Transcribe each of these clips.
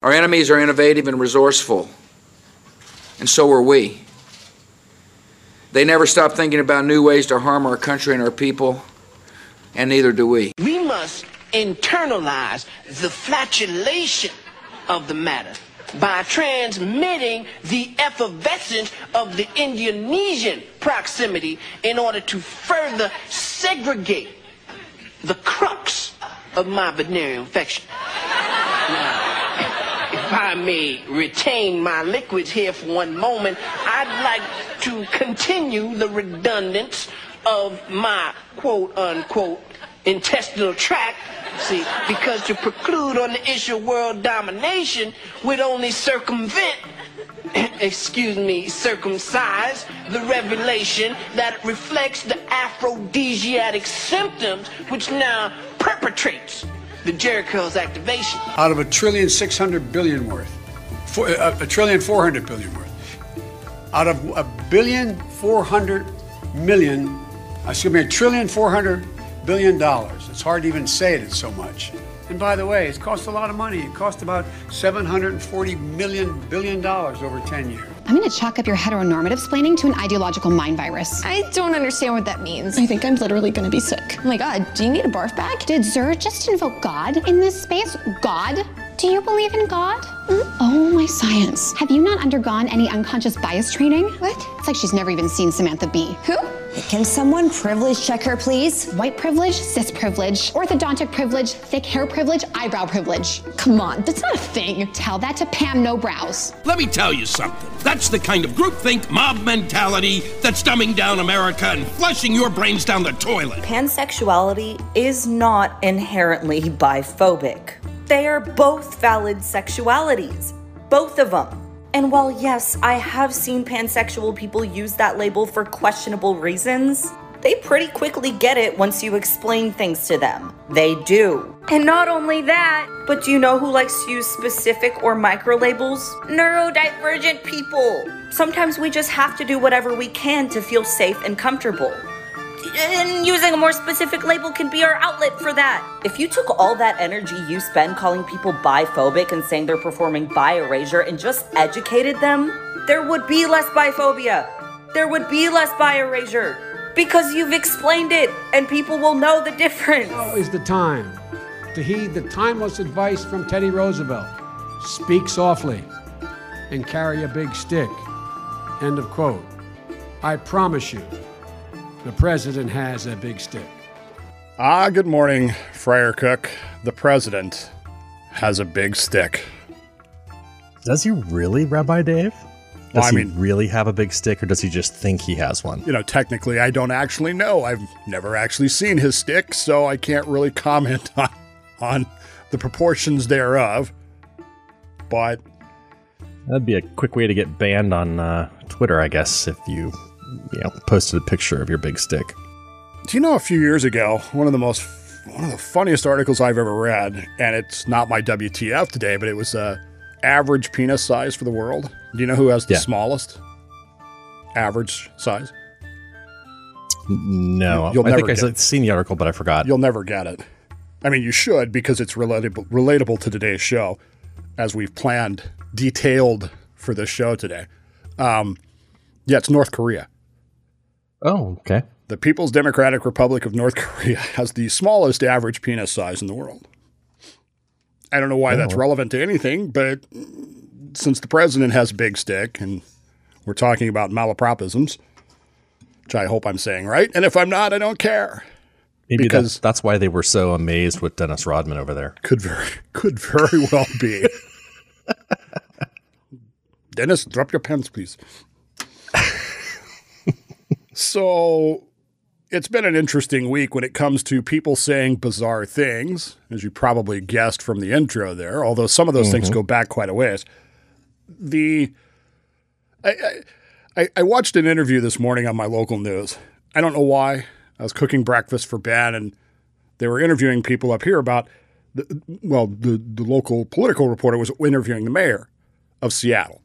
Our enemies are innovative and resourceful, and so are we. They never stop thinking about new ways to harm our country and our people, and neither do we. We must internalize the flatulation of the matter by transmitting the effervescence of the Indonesian proximity in order to further segregate the crux of my venereal infection. If I may retain my liquids here for one moment, I'd like to continue the redundance of my quote unquote intestinal tract See, because to preclude on the issue of world domination would only circumvent, excuse me, circumcise the revelation that reflects the aphrodisiac symptoms which now perpetrates the Jericho's activation. Out of a trillion six hundred billion worth, four, a, a trillion four hundred billion worth, out of a billion four hundred million, excuse me, a trillion four hundred billion dollars. It's hard to even say it, it's so much. And by the way, it's cost a lot of money. It cost about 740 million billion dollars over 10 years. I'm going to chalk up your heteronormative splaining to an ideological mind virus. I don't understand what that means. I think I'm literally going to be sick. Oh my god, do you need a barf bag? Did Zer just invoke God in this space? God? Do you believe in God? Mm? Oh, my science. Have you not undergone any unconscious bias training? What? It's like she's never even seen Samantha Bee. Who? Can someone privilege check her, please? White privilege, cis privilege, orthodontic privilege, thick hair privilege, eyebrow privilege. Come on, that's not a thing. Tell that to Pam No Brows. Let me tell you something. That's the kind of groupthink mob mentality that's dumbing down America and flushing your brains down the toilet. Pansexuality is not inherently biphobic. They are both valid sexualities. Both of them. And while, yes, I have seen pansexual people use that label for questionable reasons, they pretty quickly get it once you explain things to them. They do. And not only that, but do you know who likes to use specific or micro labels? Neurodivergent people. Sometimes we just have to do whatever we can to feel safe and comfortable. And using a more specific label can be our outlet for that. If you took all that energy you spend calling people biphobic and saying they're performing bi erasure and just educated them, there would be less biphobia. There would be less bi erasure. Because you've explained it and people will know the difference. Now is the time to heed the timeless advice from Teddy Roosevelt speak softly and carry a big stick. End of quote. I promise you, the president has a big stick. Ah, good morning, Friar Cook. The president has a big stick. Does he really, Rabbi Dave? Does Well, I he mean- really have a big stick, or does he just think he has one? You know, technically, I don't actually know. I've never actually seen his stick, so I can't really comment on, on the proportions thereof. But That'd be a quick way to get banned on uh, Twitter, I guess, if you, you know, posted a picture of your big stick. do you know a few years ago, one of the most one of the funniest articles I've ever read, and it's not my WTF today, but it was uh, average penis size for the world. Do you know who has the Yeah. smallest average size? No, You'll I never think get- I've seen the article, but I forgot. You'll never get it. I mean, you should because it's relatable relatable to today's show, as we've planned detailed for this show today. Um, yeah, it's North Korea. Oh, okay. The People's Democratic Republic of North Korea has the smallest average penis size in the world. I don't know why that's Oh. relevant to anything, but since the president has a big stick and we're talking about malapropisms, which I hope I'm saying right, and if I'm not, I don't care. Maybe Because- that's, that's why they were so amazed with Dennis Rodman over there. Could very could very well be. Dennis, drop your pens, please. So it's been an interesting week when it comes to people saying bizarre things, as you probably guessed from the intro there, although some of those things mm-hmm. go back quite a ways. The I, I I watched an interview this morning on my local news. I don't know why. I was cooking breakfast for Ben and they were interviewing people up here about the, well, the, the local political reporter was interviewing the mayor of Seattle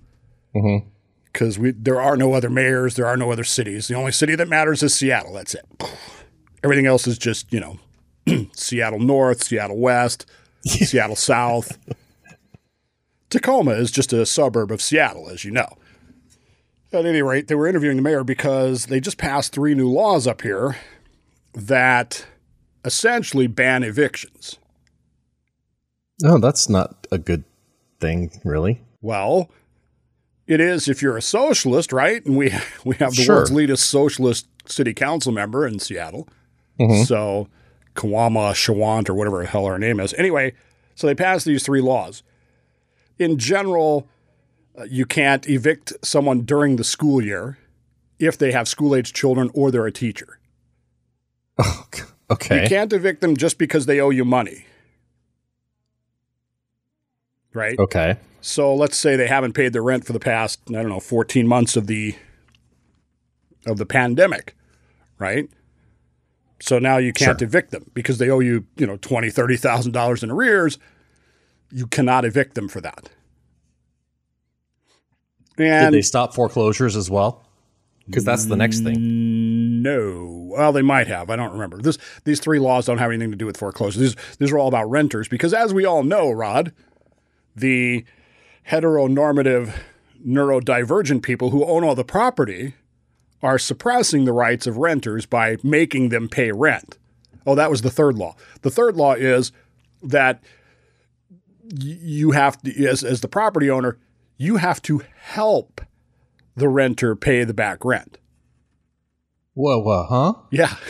mm-hmm. Because we there are no other mayors, there are no other cities. The only city that matters is Seattle. That's it. Everything else is just you know Seattle North, Seattle West, Seattle South. Tacoma is just a suburb of Seattle, as you know. At any rate, they were interviewing the mayor because they just passed three new laws up here that essentially ban evictions. No, that's not a good thing, really. Well, it is if you're a socialist, right? And we we have the Sure. world's leadest socialist city council member in Seattle. Mhm. So Kawama Shawant or whatever the hell her name is. Anyway, so they passed these three laws. In general, uh, you can't evict someone during the school year if they have school age children or they're a teacher. Okay. You can't evict them just because they owe you money. Right? Okay. So let's say they haven't paid their rent for the past, I don't know, 14 months of the of the pandemic, right? So now you can't Sure. evict them because they owe you, you know, twenty, thirty thousand dollars in arrears. You cannot evict them for that. Did And they stop foreclosures as well? Because that's the next thing. No. Well, they might have. I don't remember. This these three laws don't have anything to do with foreclosures. These these are all about renters because as we all know, Rod, the heteronormative neurodivergent people who own all the property are suppressing the rights of renters by making them pay rent. Oh, that was the third law. The third law is that you have to as as the property owner, you have to help the renter pay the back rent. Whoa, whoa, huh? Yeah.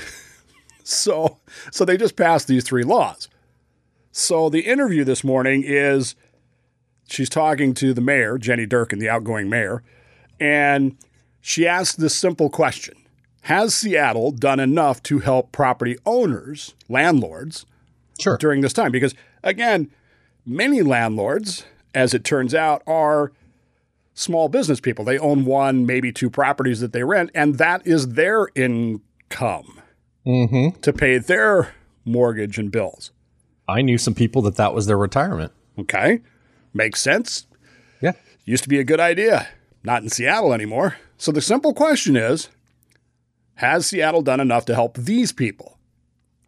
So so they just passed these three laws. So the interview this morning is she's talking to the mayor, Jenny Durkan, the outgoing mayor, and she asked this simple question. Has Seattle done enough to help property owners, landlords, sure. during this time? Because again, many landlords, as it turns out, are small business people. They own one, maybe two properties that they rent, and that is their income Mm-hmm. to pay their mortgage and bills. I knew some people that that was their retirement. Okay. Makes sense. Yeah. Used to be a good idea. Not in Seattle anymore. So the simple question is Has Seattle done enough to help these people?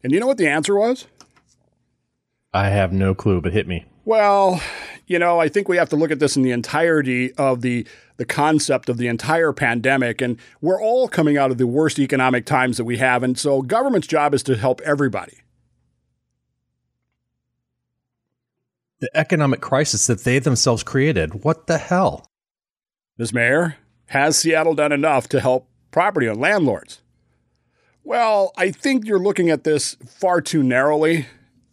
And you know what the answer was? I have no clue, but hit me. Well, you know, I think we have to look at this in the entirety of the the concept of the entire pandemic and we're all coming out of the worst economic times that we have and so government's job is to help everybody. The economic crisis that they themselves created. What the hell? Ms. Mayor, has Seattle done enough to help property and landlords? Well, I think you're looking at this far too narrowly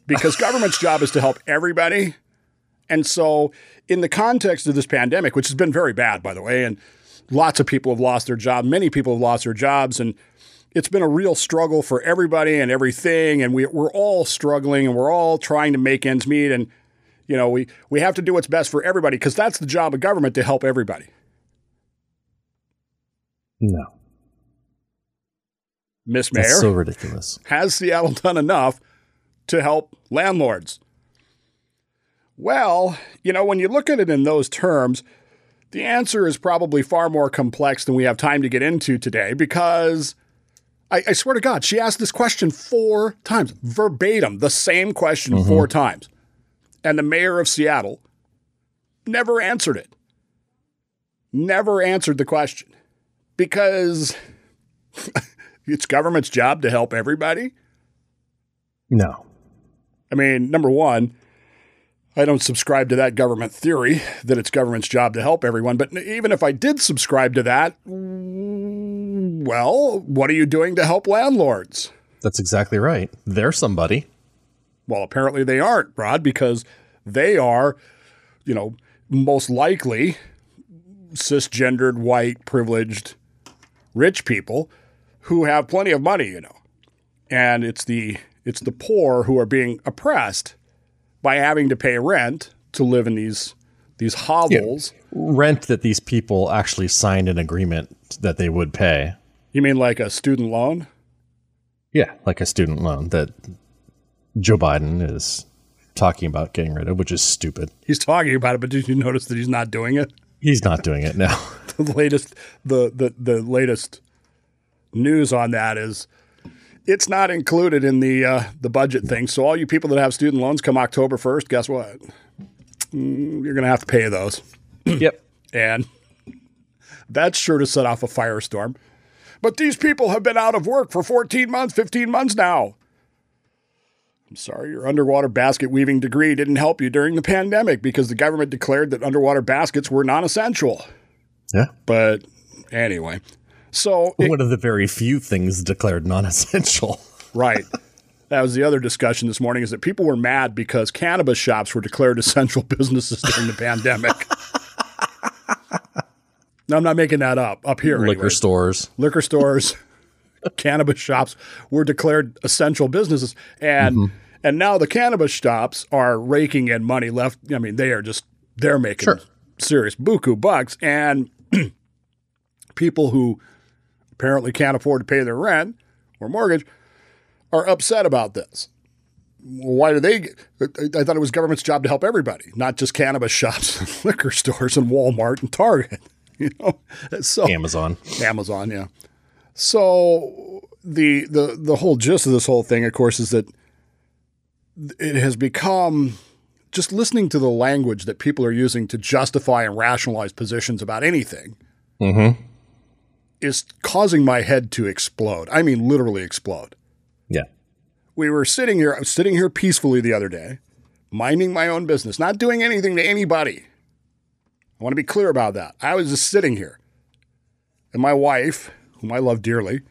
because government's job is to help everybody. And so, in the context of this pandemic, which has been very bad, by the way, and lots of people have lost their job, many people have lost their jobs, and it's been a real struggle for everybody and everything. And we, we're all struggling and we're all trying to make ends meet. And, you know, we, we have to do what's best for everybody because that's the job of government to help everybody. No. Miss Mayor, That's so ridiculous. has Seattle done enough to help landlords? Well, you know, when you look at it in those terms, the answer is probably far more complex than we have time to get into today because I, I swear to God, she asked this question four times, verbatim, the same question mm-hmm. four times. And the mayor of Seattle never answered it. Never answered the question because it's government's job to help everybody. No. I mean, number one, I don't subscribe to that government theory that it's government's job to help everyone. But even if I did subscribe to that, well, what are you doing to help landlords? That's exactly right. They're somebody. Well, apparently they aren't, Rod, because they are, you know, most likely cisgendered, white, privileged, rich people who have plenty of money, you know. And it's the it's the poor who are being oppressed by having to pay rent to live in these these hovels. Rent that these people actually signed an agreement that they would pay. You mean like a student loan? Yeah, like a student loan that Joe Biden is talking about getting rid of, which is stupid. He's talking about it, but did you notice that he's not doing it? He's not doing it now. the latest the, the the latest news on that is it's not included in the uh, the budget thing. So all you people that have student loans come October first, guess what? mm, you're going to have to pay those. yep. And that's sure to set off a firestorm. But these people have been out of work for 14 months, 15 months now. I'm sorry, your underwater basket weaving degree didn't help you during the pandemic because the government declared that underwater baskets were non essential. Yeah. But anyway, so. One of the very few things declared non essential. Right. That was the other discussion this morning is that people were mad because cannabis shops were declared essential businesses during the pandemic. no, I'm not making that up. Up here. Liquor anyway. stores. Liquor stores, cannabis shops were declared essential businesses. And Mm-hmm. and now the cannabis shops are raking in money left. I mean, they are just they're making Sure. serious buku bucks. And people who apparently can't afford to pay their rent or mortgage are upset about this. Why do they? I thought it was government's job to help everybody, not just cannabis shops, and liquor stores, and Walmart and Target. You know, so Amazon. Amazon, yeah. So the the the whole gist of this whole thing, of course, is that it has become just listening to the language that people are using to justify and rationalize positions about anything Mm-hmm. is causing my head to explode. I mean, literally explode. Yeah. We were sitting here, I was sitting here peacefully the other day, minding my own business, not doing anything to anybody. I want to be clear about that. I was just sitting here. And my wife, whom I love dearly,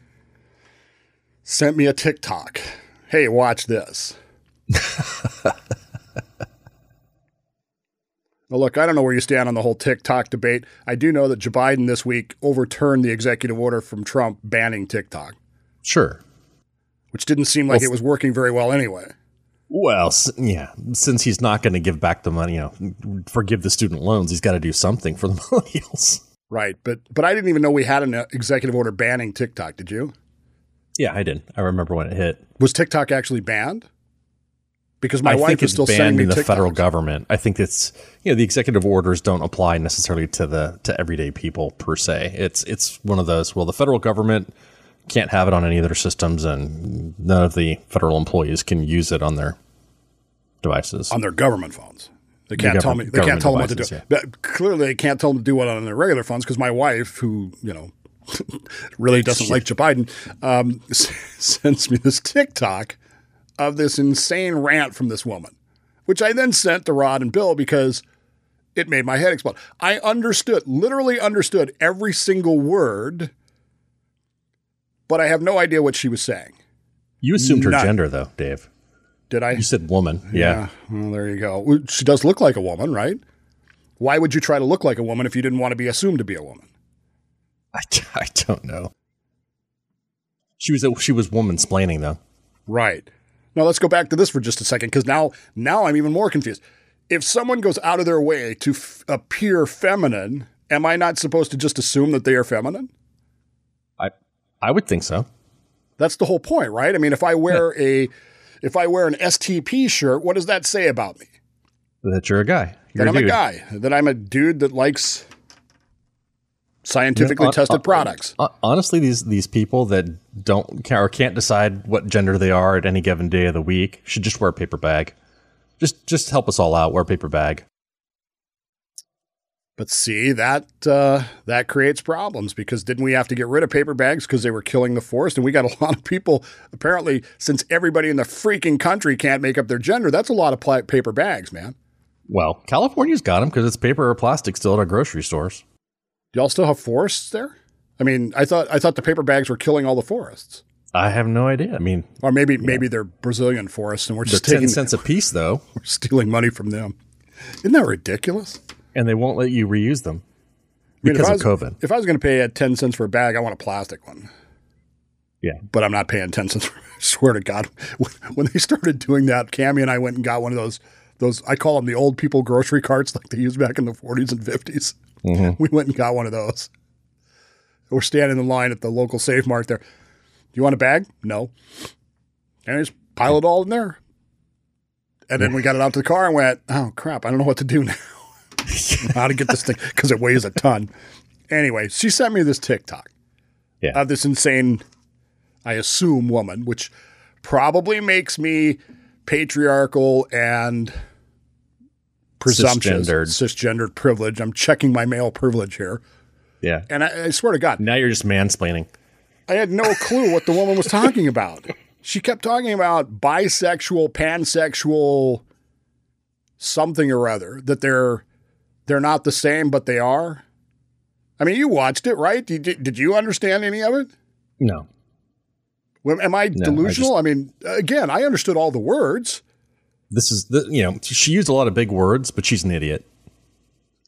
sent me a TikTok. Hey, watch this. Now, look, I don't know where you stand on the whole TikTok debate. I do know that Joe Biden this week overturned the executive order from Trump banning TikTok, Sure. which didn't seem like Well, it was working very well anyway. Well, yeah, since he's not going to give back the money, you know, forgive the student loans, he's got to do something for the millennials. Right, but but I didn't even know we had an executive order banning TikTok. Did you? Yeah, I did. I remember when it hit. Was TikTok actually banned? Because my I wife is still banned sending me in the TikToks. federal government. I think it's you know the executive orders don't apply necessarily to the to everyday people per se. It's it's one of those. Well, the federal government can't have it on any of their systems, and none of the federal employees can use it on their devices. on their government phones. They can't tell me. They can't tell them what to do. devices, But clearly, they can't tell them to do what on their regular funds because my wife, who you know, really doesn't like Joe Biden, um, sends me this TikTok of this insane rant from this woman, which I then sent to Rod and Bill because it made my head explode. I understood, literally understood every single word, but I have no idea what she was saying. You assumed her gender, though, Dave. Did I? You said woman. Yeah. Well, there you go. She does look like a woman, right? Why would you try to look like a woman if you didn't want to be assumed to be a woman? I, I don't know. She was she was woman splaining though. Right. Now let's go back to this for just a second because now now I'm even more confused. If someone goes out of their way to f- appear feminine, am I not supposed to just assume that they are feminine? I I would think so. That's the whole point, right? I mean, if I wear a if I wear an STP shirt, what does that say about me? That you're a guy. You're that I'm a dude. guy. That I'm a dude that likes scientifically Yeah, uh, tested uh, products. uh, honestly, these these people that don't or can't decide what gender they are at any given day of the week should just wear a paper bag. Just just help us all out. Wear a paper bag. But see that uh, that creates problems because didn't we have to get rid of paper bags because they were killing the forest? And we got a lot of people apparently since everybody in the freaking country can't make up their gender. That's a lot of pla- paper bags, man. Well, California's got them because it's paper or plastic still at our grocery stores. Do y'all still have forests there? I mean, I thought I thought the paper bags were killing all the forests, I have no idea. I mean, or maybe maybe they're Brazilian forests and we're just ten taking cents a piece though, we're stealing money from them. Isn't that ridiculous? And they won't let you reuse them I mean, because I of was, COVID. If I was going to pay at ten cents for a bag, I want a plastic one. Yeah. but I'm not paying 10 cents. For, I swear to God, when, when they started doing that, Cammy and I went and got one of those, those, I call them the old people grocery carts like they used back in the 40s and 50s. Mm-hmm. We went and got one of those. We're standing in line at the local Save Mart there. Do you want a bag? No. And I just pile it all in there. And then we got it out to the car and went, oh crap, I don't know what to do now. How to get this thing, because it weighs a ton. Anyway, she sent me this TikTok Yeah. of this insane, I assume, woman, which probably makes me patriarchal and presumptions, Cisgendered. cisgendered privilege. I'm checking my male privilege here. Yeah. And I, I swear to God, Now you're just mansplaining. I had no clue what the woman was talking about. She kept talking about bisexual, pansexual, something or other that they're they're not the same, but they are. I mean, you watched it, right? Did, did you understand any of it? No. Am I No, I delusional? I, mean, again, I understood all the words. This is the you know she used a lot of big words, but she's an idiot.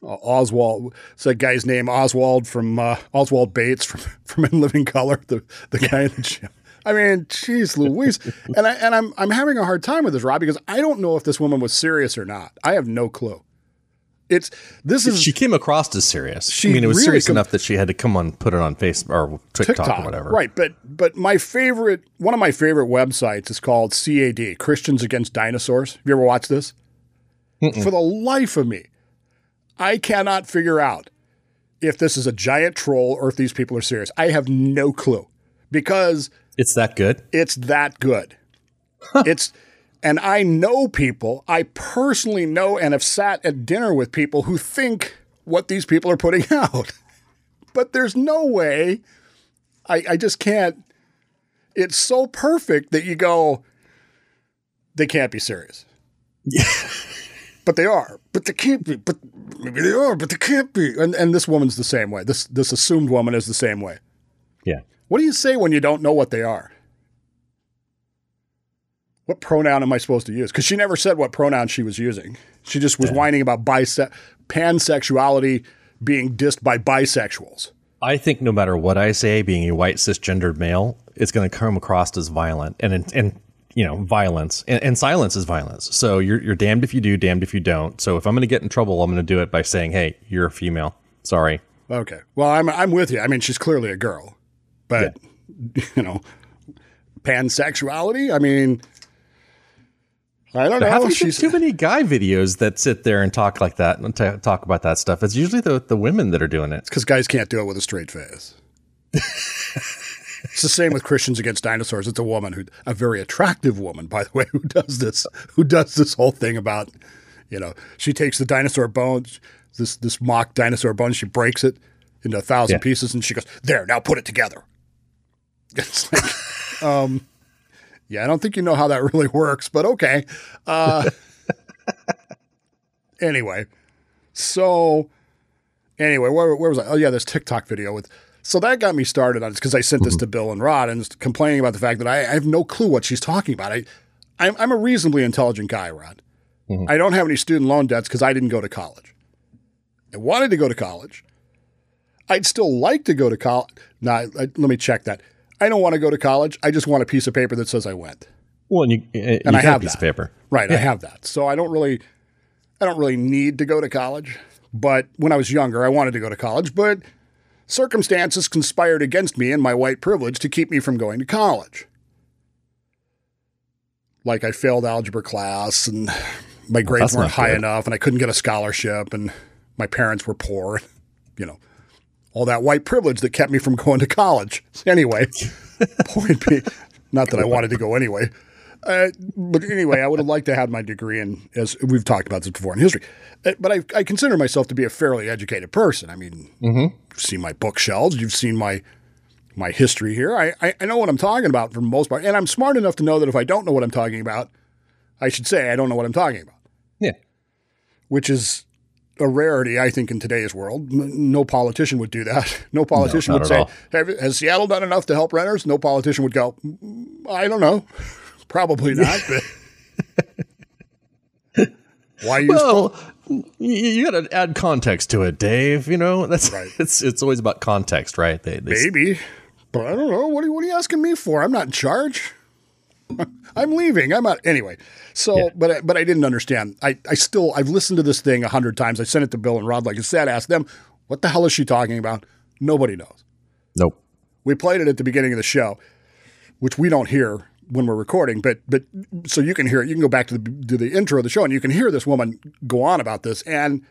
Oswald, it's that guy's name, Oswald from uh, Oswald Bates from from In Living Color, the the guy in the gym. I mean, jeez, Louise, and I and I'm I'm having a hard time with this, Rob, because I don't know if this woman was serious or not. I have no clue. It's this is She came across as serious. She I mean, it was really serious com- enough that she had to come on, put it on Facebook or TikTok, TikTok, or whatever. right? But but my favorite, one of my favorite websites is called CAD, Christians Against Dinosaurs. Have you ever watched this? For the life of me, I cannot figure out if this is a giant troll or if these people are serious. I have no clue because It's that good. it's that good. It's and I know people, I personally know and have sat at dinner with people who think what these people are putting out. But there's no way I, I just can't it's so perfect that you go, they can't be serious. Yeah. but they are. But they can't be. But maybe they are, but they can't be. And and this woman's the same way. This this assumed woman is the same way. Yeah. What do you say when you don't know what they are? What pronoun am I supposed to use? Because she never said what pronoun she was using. She just was whining about bise- pansexuality being dissed by bisexuals. I think no matter what I say, being a white cisgendered male, it's going to come across as violent and and you know violence and, and silence is violence. So you're you're damned if you do, damned if you don't. So if I'm going to get in trouble, I'm going to do it by saying, "Hey, you're a female. Sorry." Okay. Well, I'm I'm with you. I mean, she's clearly a girl, but you know, pansexuality. I mean, I don't There know. haven't been She's too many guy videos that sit there and talk like that and ta talk about that stuff. It's usually the the women that are doing it. It's because guys can't do it with a straight face. it's the same with Christians Against Dinosaurs. It's a woman who, a very attractive woman, by the way, who does this, who does this whole thing about, you know, she takes the dinosaur bones, this this mock dinosaur bone, she breaks it into a thousand Yeah. pieces, and she goes, "There, now put it together." It's like, um, yeah, I don't think you know how that really works, but okay. Uh, anyway, so anyway, where, where was I? Oh yeah, this TikTok video with. So that got me started on this because I sent this to Bill and Rod and complaining about the fact that I, I have no clue what she's talking about. I, I'm, I'm a reasonably intelligent guy, Rod. I don't have any student loan debts because I didn't go to college. I wanted to go to college. I'd still like to go to college. No, I- let me check that. I don't want to go to college. I just want a piece of paper that says I went. Well, and you, uh, And you I have a piece that. of paper. Right, I have that. So I don't really I don't really need to go to college. But when I was younger, I wanted to go to college, but circumstances conspired against me and my white privilege to keep me from going to college. Like I failed algebra class and my grades that's weren't high good. enough and I couldn't get a scholarship and my parents were poor, you know. All that white privilege that kept me from going to college. Anyway, point being, not that I wanted to go anyway. Uh, but anyway, I would have liked to have my degree in, as we've talked about this before, in history. Uh, but I, I consider myself to be a fairly educated person. I mean, you've seen my bookshelves, you've seen my my history here. I, I, I know what I'm talking about for the most part, and I'm smart enough to know that if I don't know what I'm talking about, I should say I don't know what I'm talking about, Yeah. which is a rarity, I think, in today's world. No politician would do that. No politician not would say. Have, "Has Seattle done enough to help renters?" No politician would go, "Mm, "I don't know, probably not." But why use Well, you, you got to add context to it, Dave. You know that's Right. it's it's always about context, right? They, they Maybe, but I don't know. What are, what are you asking me for? I'm not in charge. I'm leaving. I'm out anyway. So, Yeah. but I, but I didn't understand. I, I still I've listened to this thing a hundred times. I sent it to Bill and Rod. Like I said, asked them, what the hell is she talking about? Nobody knows. Nope. We played it at the beginning of the show, which we don't hear when we're recording, but but so you can hear it. You can go back to the to the intro of the show and you can hear this woman go on about this and.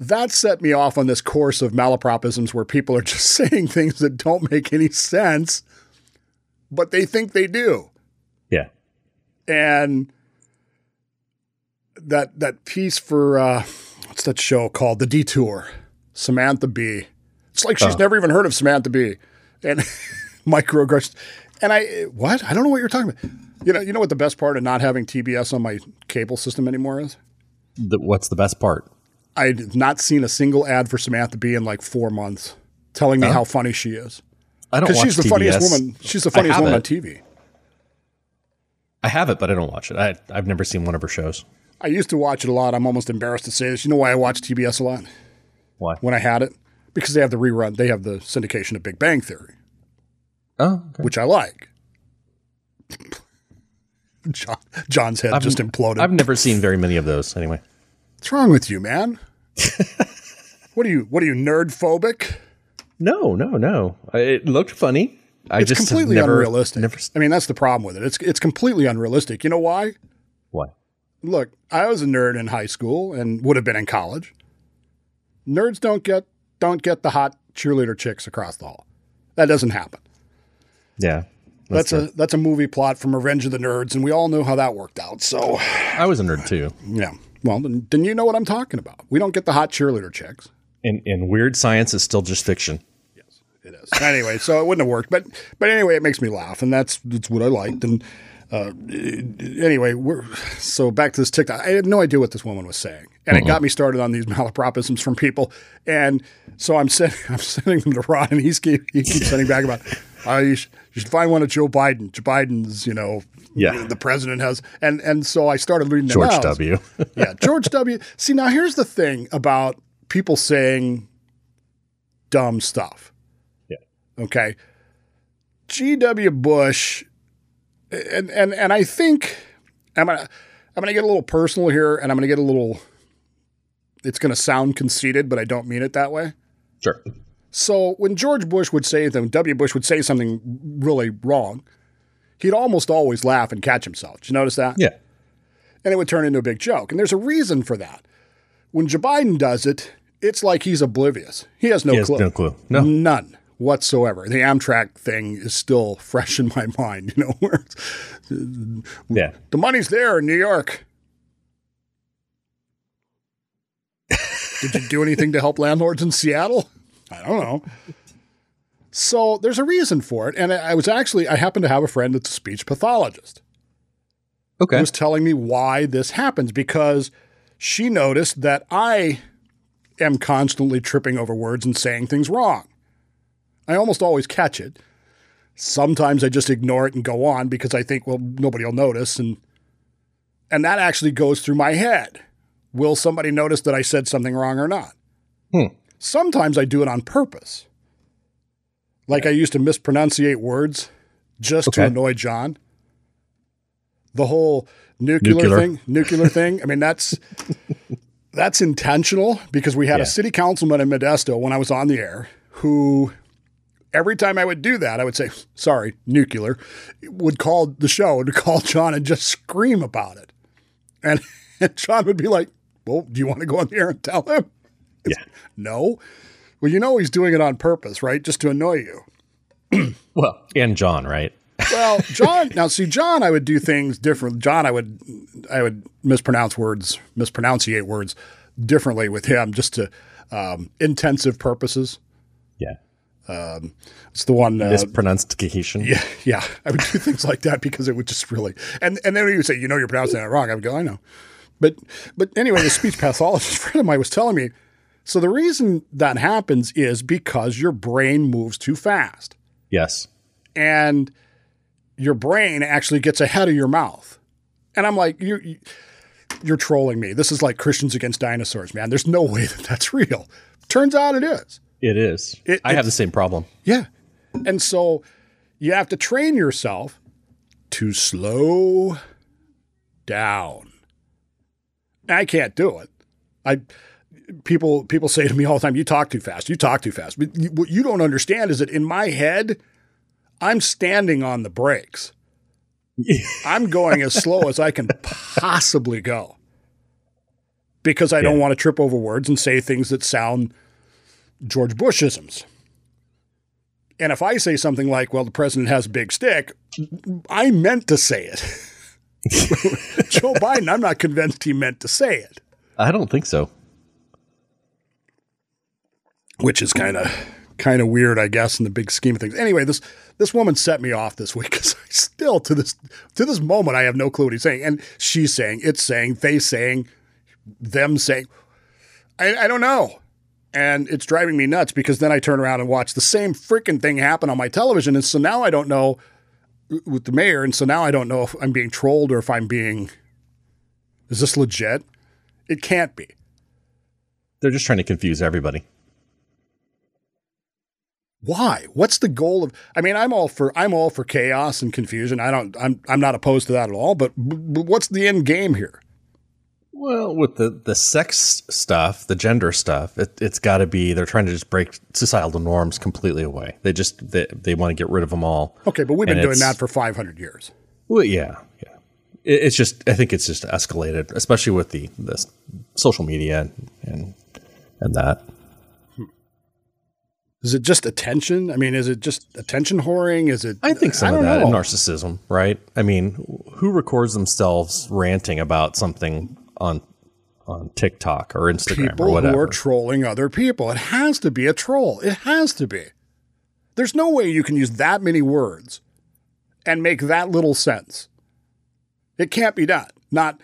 That set me off on this course of malapropisms where people are just saying things that don't make any sense, but they think they do. And that that piece for uh, what's that show called? The Detour. Samantha Bee. It's like she's Oh. never even heard of Samantha Bee and microaggressions. And I what? I don't know what you're talking about. You know, you know what the best part of not having TBS on my cable system anymore is? The, what's the best part? I've not seen a single ad for Samantha Bee in like four months, telling me Oh. how funny she is. I don't Because she's the TBS. funniest woman. She's the funniest woman on. TV. I have it, but I don't watch it. I, I've never seen one of her shows. I used to watch it a lot. I'm almost embarrassed to say this. You know why I watch TBS a lot? Why? When I had it? Because they have the rerun. They have the syndication of Big Bang Theory, Oh, which I like. John, John's head just imploded. I've never seen very many of those. Anyway, What's wrong with you, man? what are you? What are you nerd phobic? no, no, no. It looked funny. I it's just completely never, unrealistic. Never, I mean, that's the problem with it. It's it's completely unrealistic. You know why? why? Look, I was a nerd in high school and would have been in college. Nerds don't get don't get the hot cheerleader chicks across the hall. That doesn't happen. Yeah, That's, true. a that's a movie plot from Revenge of the Nerds, and we all know how that worked out. So I was a nerd too. yeah, well then, then you know what I'm talking about. We don't get the hot cheerleader chicks. And, and weird science is still just fiction. It is anyway, so it wouldn't have worked. But but anyway, it makes me laugh, and that's that's what I liked. And uh, anyway, we're so back to this TikTok. I had no idea what this woman was saying, and it got me started on these malapropisms from people. And so I'm sending I'm sending them to Ron, and he's keep, he keeps sending back about. Uh, you, should, you should find one of Joe Biden. Joe Biden's, you know, Yeah. the president has, and and so I started reading them George out. W. yeah, George W. See, now here's the thing about people saying dumb stuff. Okay. G.W. Bush, and and and I think I'm gonna I'm gonna get a little personal here, and I'm gonna get a little. It's gonna sound conceited, but I don't mean it that way. Sure. So when George Bush would say when W. Bush would say something really wrong, he'd almost always laugh and catch himself. Did you notice that? Yeah. and it would turn into a big joke. And there's a reason for that. When Joe Biden does it, it's like he's oblivious. He has no He has clue. no clue. No. None whatsoever. The Amtrak thing is still fresh in my mind, you know, where it's- uh, Yeah. the money's there in New York. Did you do anything to help landlords in Seattle? I don't know. So there's a reason for it. And I I was actually, I happen to have a friend that's a speech pathologist Okay. who was telling me why this happens because she noticed that I am constantly tripping over words and saying things wrong. I almost always catch it. Sometimes I just ignore it and go on because I think, well, nobody will notice. And and that actually goes through my head. Will somebody notice that I said something wrong or not? Hmm. Sometimes I do it on purpose. Like I used to mispronunciate words just to annoy John. The whole nuclear, Nuclear. thing, nuclear thing. I mean, that's that's intentional because we had Yeah. a city councilman in Modesto when I was on the air who every time I would do that, I would say, sorry, nuclear, would call the show and call John and just scream about it. And, and John would be like, well, do you want to go on the air and tell him? Yeah. No. Well, you know he's doing it on purpose, right? Just to annoy you. Well, and John, right? Well, John. now, see, John, I would do things different. John, I would, I would mispronounce words, mispronunciate words differently with him, just to um, intensive purposes. Yeah. It's the one. Uh, Mispronunciation. yeah, yeah. I would do things like that because it would just really. And and then he would say, "You know, you're pronouncing that wrong." I would go, "I know," but but anyway, the speech pathologist friend of mine was telling me. So the reason that happens is because your brain moves too fast. Yes. and your brain actually gets ahead of your mouth. And I'm like, you, you- you're trolling me. This is like Christians against dinosaurs, man. There's no way that that's real. Turns out it is. It is. It- I have the same problem. Yeah. And so you have to train yourself to slow down. I can't do it. I people people say to me all the time, "You talk too fast. You talk too fast." But you, what you don't understand is that in my head, I'm standing on the brakes. I'm going as slow as I can possibly go because I don't want to trip over words and say things that sound George Bushisms. And if I say something like, well, the president has a big stick, I meant to say it. Joe Biden, I'm not convinced he meant to say it. I don't think so. Which is kind of kind of weird, I guess, in the big scheme of things. Anyway, this this woman set me off this week because I still to this to this moment I have no clue what he's saying, and she's saying, it's saying, they saying, them saying, I, I don't know, and it's driving me nuts because then I turn around and watch the same freaking thing happen on my television, and so now I don't know with the mayor, and so now I don't know if I'm being trolled or if I'm being. Is this legit? It can't be. They're just trying to confuse everybody. Why? What's the goal of? I mean, I'm all for I'm all for chaos and confusion. I don't. I'm I'm not opposed to that at all. But, but what's the end game here? Well, with the the sex stuff, the gender stuff, it, has got to be they're trying to just break societal norms completely away. They just they, they want to get rid of them all. Okay, but we've been doing that for 500 years. Well, yeah, yeah. It, it's just I think it's just escalated, especially with the the social media and and, and that. Is it just attention? I mean, is it just attention whoring? Is it? I think some I of that know. narcissism, right? I mean, who records themselves ranting about something on on TikTok or Instagram people or whatever? who are trolling other people. It has to be a troll. It has to be. There's no way you can use that many words and make that little sense. It can't be done. Not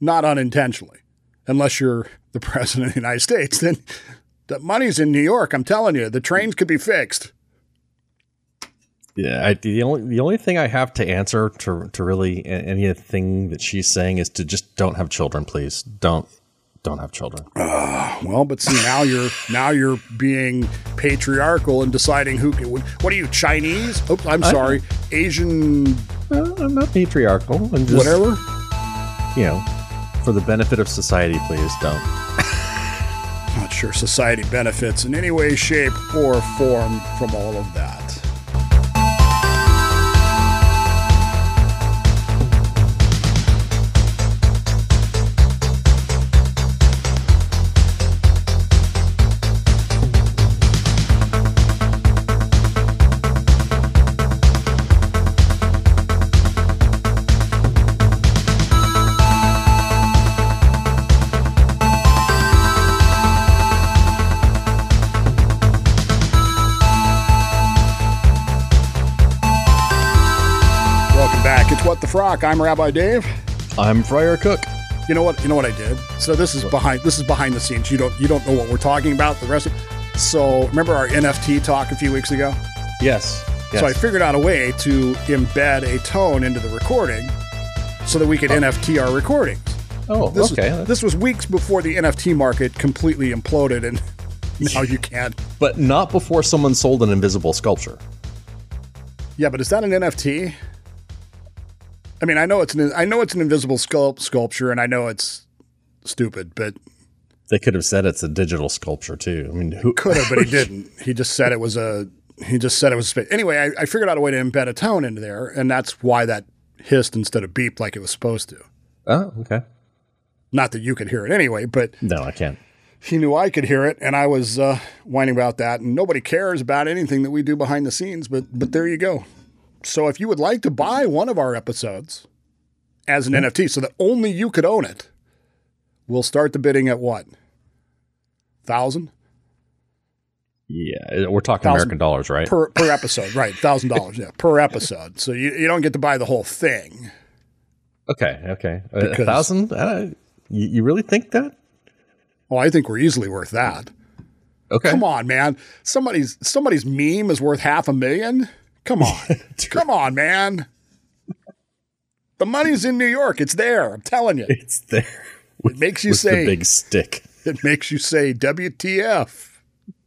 not unintentionally, unless you're the president of the United States. Then the money's in New York. I'm telling you, the trains could be fixed. Yeah, I, the only the only thing I have to answer to to really anything that she's saying is to just don't have children, please. Don't don't have children. Uh, well, but see now you're now you're being patriarchal and deciding who. Can. What are you Chinese? Oh, I'm sorry, I, Asian. Uh, I'm not patriarchal. I'm just whatever. You know, for the benefit of society, please don't. Not sure society benefits in any way, shape, or form from all of that. Frock. I'm Rabbi Dave. I'm Friar Cook. You know what? You know what I did. So this is behind. This is behind the scenes. You don't. You don't know what we're talking about. The rest. Of, so remember our NFT talk a few weeks ago? Yes. yes. So I figured out a way to embed a tone into the recording, so that we could oh. NFT our recordings. Oh, this okay. Was, this was weeks before the NFT market completely imploded, and now you can't. But not before someone sold an invisible sculpture. Yeah, but is that an NFT? I mean, I know it's an I know it's an invisible sculpt, sculpture, and I know it's stupid, but they could have said it's a digital sculpture too. I mean, who could have, but he didn't. He just said it was a. He just said it was. A anyway, I, I figured out a way to embed a tone into there, and that's why that hissed instead of beeped like it was supposed to. Oh, okay. Not that you could hear it anyway, but no, I can't. He knew I could hear it, and I was uh, whining about that. And nobody cares about anything that we do behind the scenes, but but there you go. So if you would like to buy one of our episodes as an NFT so that only you could own it, we'll start the bidding at what? Thousand? Yeah, we're talking thousand American dollars, right? Per per episode, right? Thousand dollars, yeah, per episode. So you, you don't get to buy the whole thing. Okay, okay, a thousand. Uh, you, you really think that? Well, I think we're easily worth that. Okay, come on, man. Somebody's somebody's meme is worth half a million. Come on. Come on, man. The money's in New York. It's there. I'm telling you. It's there. With, it makes you say big stick. It makes you say WTF.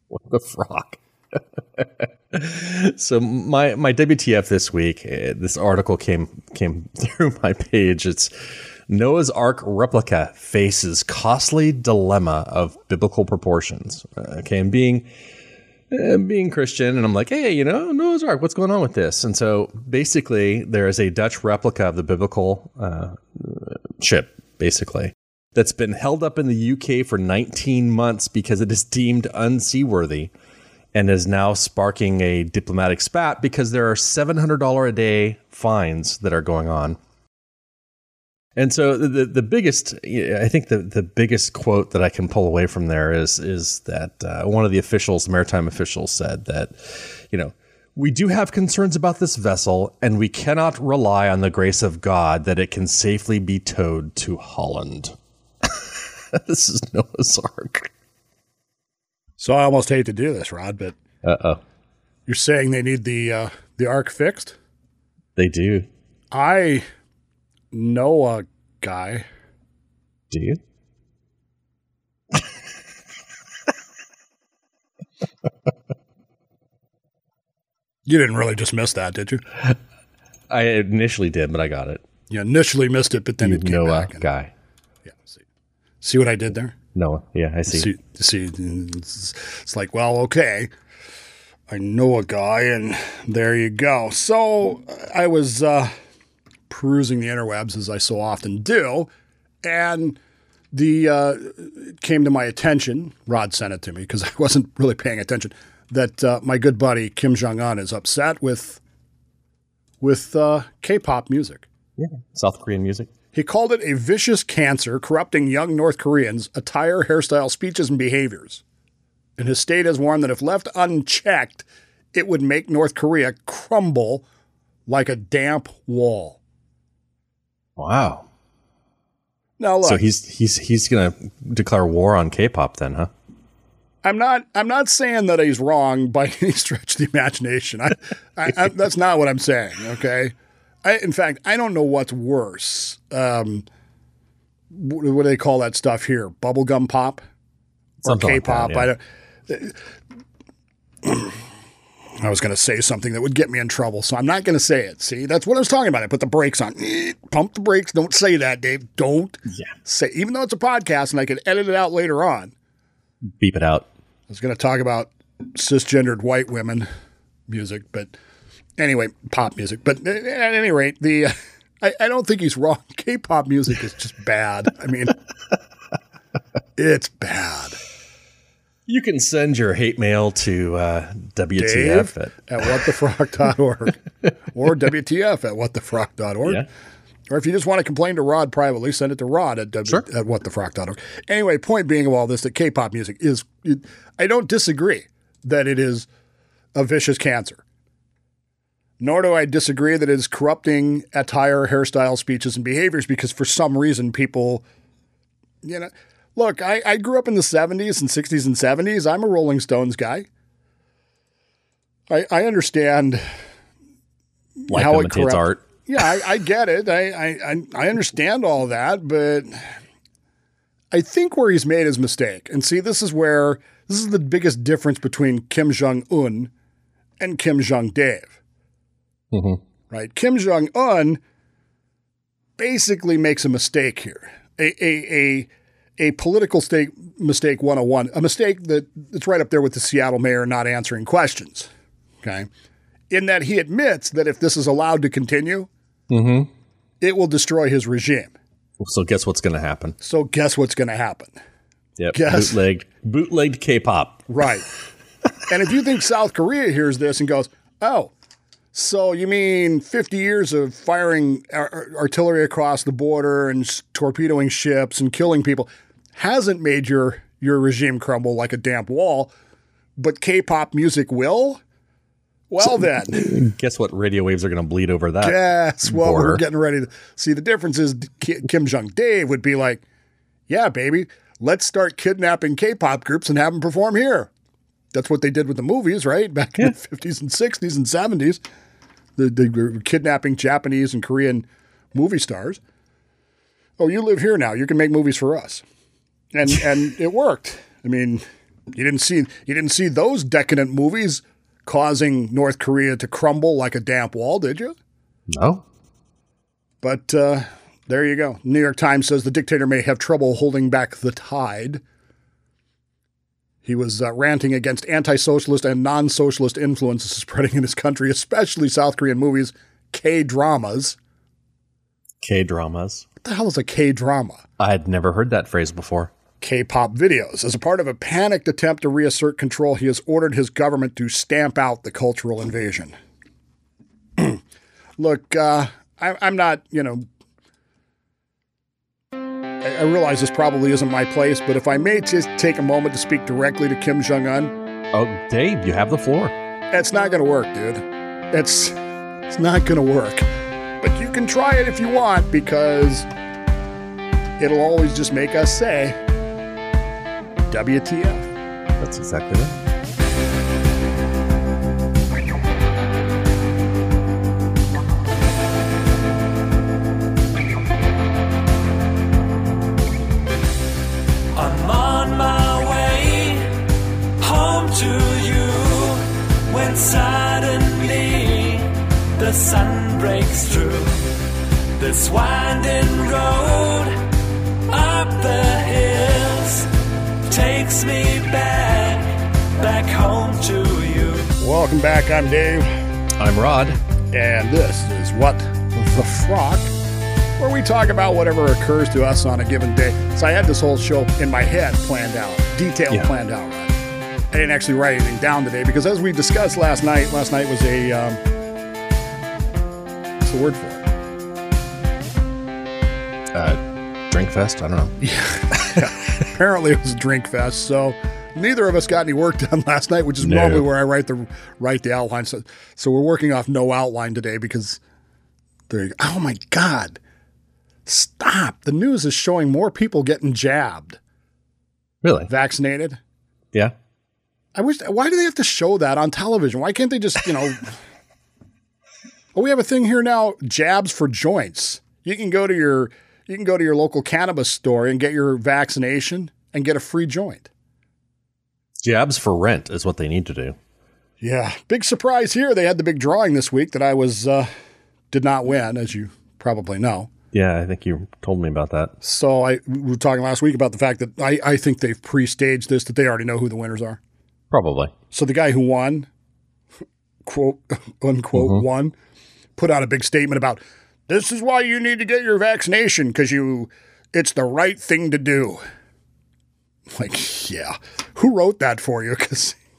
What the frock. so my my WTF this week, uh, this article came came through my page. It's Noah's Ark replica faces costly dilemma of biblical proportions. Uh, okay, and being being Christian, and I'm like, hey, you know, Noah's Ark, what's going on with this? And so basically, there is a Dutch replica of the biblical uh, ship, basically, that's been held up in the UK for 19 months because it is deemed unseaworthy and is now sparking a diplomatic spat because there are $700 a day fines that are going on And so the the biggest, I think the the biggest quote that I can pull away from there is is that uh, one of the officials, maritime officials, said that, you know, we do have concerns about this vessel, and we cannot rely on the grace of God that it can safely be towed to Holland. this is Noah's Ark. So I almost hate to do this, Rod, but uh oh, you're saying they need the uh, the ark fixed? They do. I a guy. Do you? you didn't really just miss that, did you? I initially did, but I got it. You initially missed it, but then you it came know back. guy. Yeah. See, see what I did there? Noah. Yeah, I see. See, see it's, it's like, well, okay. I know a guy, and there you go. So I was uh, perusing the interwebs as I so often do, and the uh, it came to my attention. Rod sent it to me because I wasn't really paying attention. That uh, my good buddy Kim Jong Un is upset with with uh, K-pop music. Yeah, South Korean music. He called it a vicious cancer corrupting young North Koreans' attire, hairstyle, speeches, and behaviors. And his state has warned that if left unchecked, it would make North Korea crumble like a damp wall. Wow. Now look, so he's he's he's gonna declare war on K-pop then, huh? I'm not I'm not saying that he's wrong by any stretch of the imagination. I, I, I that's not what I'm saying. Okay. I, in fact, I don't know what's worse. Um, what, what do they call that stuff here? Bubblegum pop or Something K-pop? that, yeah. I don't. I was going to say something that would get me in trouble, so I'm not going to say it. See, that's what I was talking about. I put the brakes on. Pump the brakes. Don't say that, Dave. Don't Yeah. say. Even though it's a podcast and I can edit it out later on. Beep it out. I was going to talk about cisgendered white women music, but anyway, pop music. But at any rate, the I, I don't think he's wrong. K-pop music is just bad. I mean, it's bad. You can send your hate mail to uh, WTF Dave at at whatthefrock.org or WTF at whatthefrock.org. Yeah. Or if you just want to complain to Rod privately, send it to Rod at, w- Sure. at whatthefrock.org. Anyway, point being of all this that K-pop music is, it, I don't disagree that it is a vicious cancer. Nor do I disagree that it is corrupting attire, hairstyle, speeches, and behaviors because for some reason people, you know, look, I, I grew up in the 70s and 60s and 70s. I'm a Rolling Stones guy. I, I understand like how it imitates corrupt- art. yeah, I, I get it. I, I I- understand all that, but I think where he's made his mistake, and see, this is where this is the biggest difference between Kim Jong Un and Kim Jong Dave. Mhm. Right? Kim Jong Un basically makes a mistake here. A a a a political stake, mistake 101, a mistake that that's right up there with the Seattle mayor not answering questions. Okay. In that he admits that if this is allowed to continue, Mm-hmm. it will destroy his regime. So guess what's going to happen? So guess what's going to happen? Yep. Guess. Bootlegged, bootlegged K-pop. Right. and if you think South Korea hears this and goes, "Oh, so you mean 50 years of firing ar- ar- artillery across the border and s- torpedoing ships and killing people hasn't made your your regime crumble like a damp wall, but K-pop music will?" Well then, Guess what? Radio waves are going to bleed over that. guess what border. we're getting ready to see. The difference is Kim Jong Dave would be like, "Yeah, baby, let's start kidnapping K-pop groups and have them perform here." That's what they did with the movies, right? Back in the fifties and sixties and seventies, they were kidnapping Japanese and Korean movie stars. Oh, you live here now. You can make movies for us, and and it worked. I mean, you didn't see you didn't see those decadent movies causing North Korea to crumble like a damp wall, did you? No. But uh, there you go. New York Times says the dictator may have trouble holding back the tide. He was uh, ranting against anti socialist and non socialist influences spreading in his country, especially South Korean movies, K dramas. K-dramas. What the hell is a K drama? I had never heard that phrase before. K pop videos. As a part of a panicked attempt to reassert control, he has ordered his government to stamp out the cultural invasion. Look, uh, I, I'm not, you know, I, I realize this probably isn't my place, but if I may just take a moment to speak directly to Kim Jong Un, Oh, Dave, you have the floor. it's not going to work, dude. It's it's not going to work. But you can try it if you want because it'll always just make us say WTF. That's exactly it. I'm on my way home to you when suddenly the sun breaks through this winding road up the hills takes me back back home to you Welcome back. I'm Dave. I'm Rod. And this is What the Frock, where we talk about whatever occurs to us on a given day. So I had this whole show in my head planned out, detailed Yeah. planned out. I didn't actually write anything down today because, as we discussed last night, last night was a. Um, what's the word for it? Uh, drink fest? I don't know. Apparently, it was a drink fest. So neither of us got any work done last night, which is No. normally where I write the write the outline. So, so we're working off no outline today because there. You go. Oh my God! Stop! The news is showing more people getting jabbed, Really? vaccinated. Yeah. I wish. Why do they have to show that on television? Why can't they just you know? oh, we have a thing here now. Jabs for joints. You can go to your you can go to your local cannabis store and get your vaccination and get a free joint. Jabs for rent is what they need to do. Yeah, big surprise here. They had the big drawing this week that I was uh, did not win, as you probably know. Yeah, I think you told me about that. So I we were talking last week about the fact that I, I think they've pre-staged this that they already know who the winners are. Probably. So the guy who won, quote unquote, won, put out a big statement about this is why you need to get your vaccination because you it's the right thing to do. Like, yeah, who wrote that for you?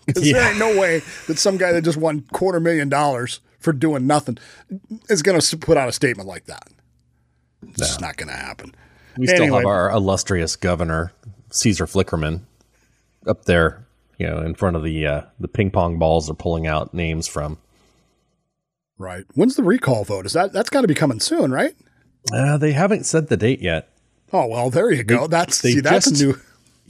Because there ain't no way that some guy that just won quarter million dollars for doing nothing is going to put out a statement like that. It's just not going to happen. We still Anyway. have our illustrious governor, Caesar Flickerman, up there, you know, in front of the uh, the ping pong balls they're pulling out names from. Right. When's the recall vote? Is that that's got to be coming soon, right? Uh, they haven't said the date yet. Oh well, there you go. They- that's they see, that's just- a new.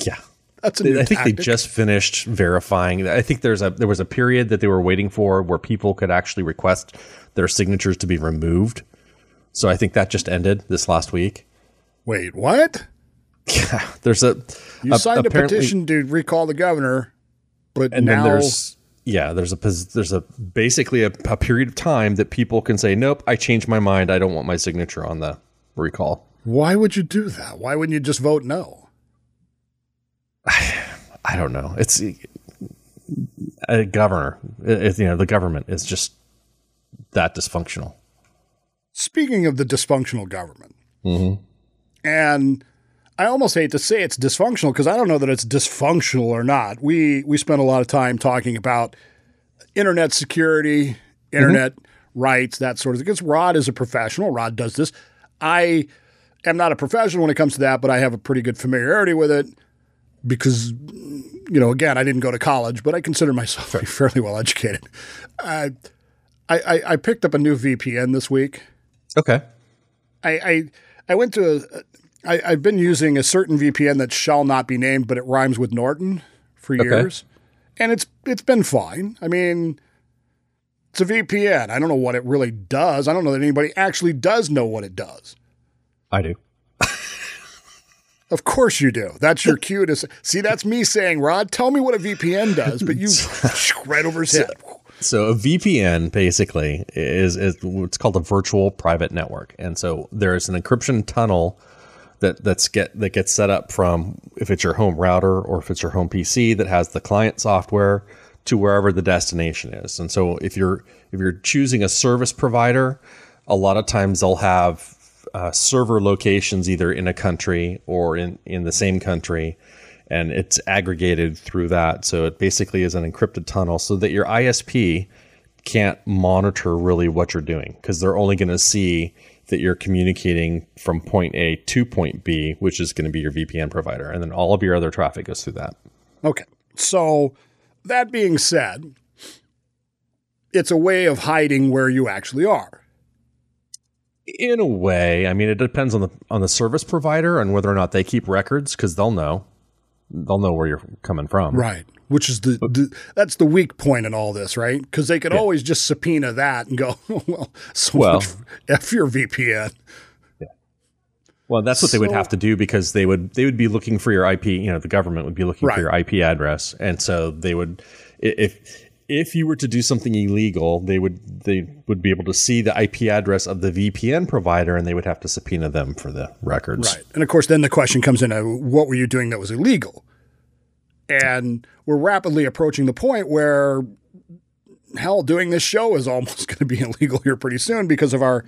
Yeah. That's a They- new I think tactic. they just finished verifying. I think there's a there was a period that they were waiting for where people could actually request their signatures to be removed. So I think that just ended this last week. Wait, what? Yeah, there's a You a- signed a petition to recall the governor, but and now then there's yeah there's a there's a basically a, a period of time that people can say nope I changed my mind I don't want my signature on the recall. why would you do that? Why wouldn't you just vote no? I don't know. It's a governor. It, you know, the government is just that dysfunctional. Speaking of the dysfunctional government, mm-hmm. and I almost hate to say it's dysfunctional because I don't know that it's dysfunctional or not. We we spent a lot of time talking about internet security, internet rights, that sort of thing. Because Rod is a professional. Rod does this. I am not a professional when it comes to that, but I have a pretty good familiarity with it because, you know, again, I didn't go to college, but I consider myself fairly well educated. Uh, I, I I picked up a new VPN this week. Okay. I I, I went to a, I, I've been using a certain VPN that shall not be named, but it rhymes with Norton for Okay. years, and it's it's been fine. I mean, it's a VPN. I don't know what it really does. I don't know that anybody actually does know what it does. I do. Of course you do. That's your cue to say, see. That's me saying, Rod, tell me what a VPN does, but you right over his head. So a VPN basically is is what's called a virtual private network, and so there's an encryption tunnel that that's get that gets set up from if it's your home router or if it's your home PC that has the client software to wherever the destination is. And so if you're if you're choosing a service provider, a lot of times they'll have uh, server locations either in a country or in in the same country and it's aggregated through that. So it basically is an encrypted tunnel so that your ISP can't monitor really what you're doing because they're only going to see that you're communicating from point A to point B, which is going to be your VPN provider, and then all of your other traffic goes through that. Okay. So, that being said, it's a way of hiding where you actually are. In a way, I mean, it depends on the on the service provider and whether or not they keep records because they'll know they'll know where you're coming from. Right. Which is the, the that's the weak point in all this, right? Because they could Yeah. always just subpoena that and go, well, so Well- much f your VPN. Well, that's what they would have to do because they would they would be looking for your IP. You know, the government would be looking Right. for your IP address, and so they would if if you were to do something illegal, they would they would be able to see the IP address of the VPN provider, and they would have to subpoena them for the records. Right. And of course, then the question comes in: uh, What were you doing that was illegal? And we're rapidly approaching the point where, hell, doing this show is almost going to be illegal here pretty soon because of our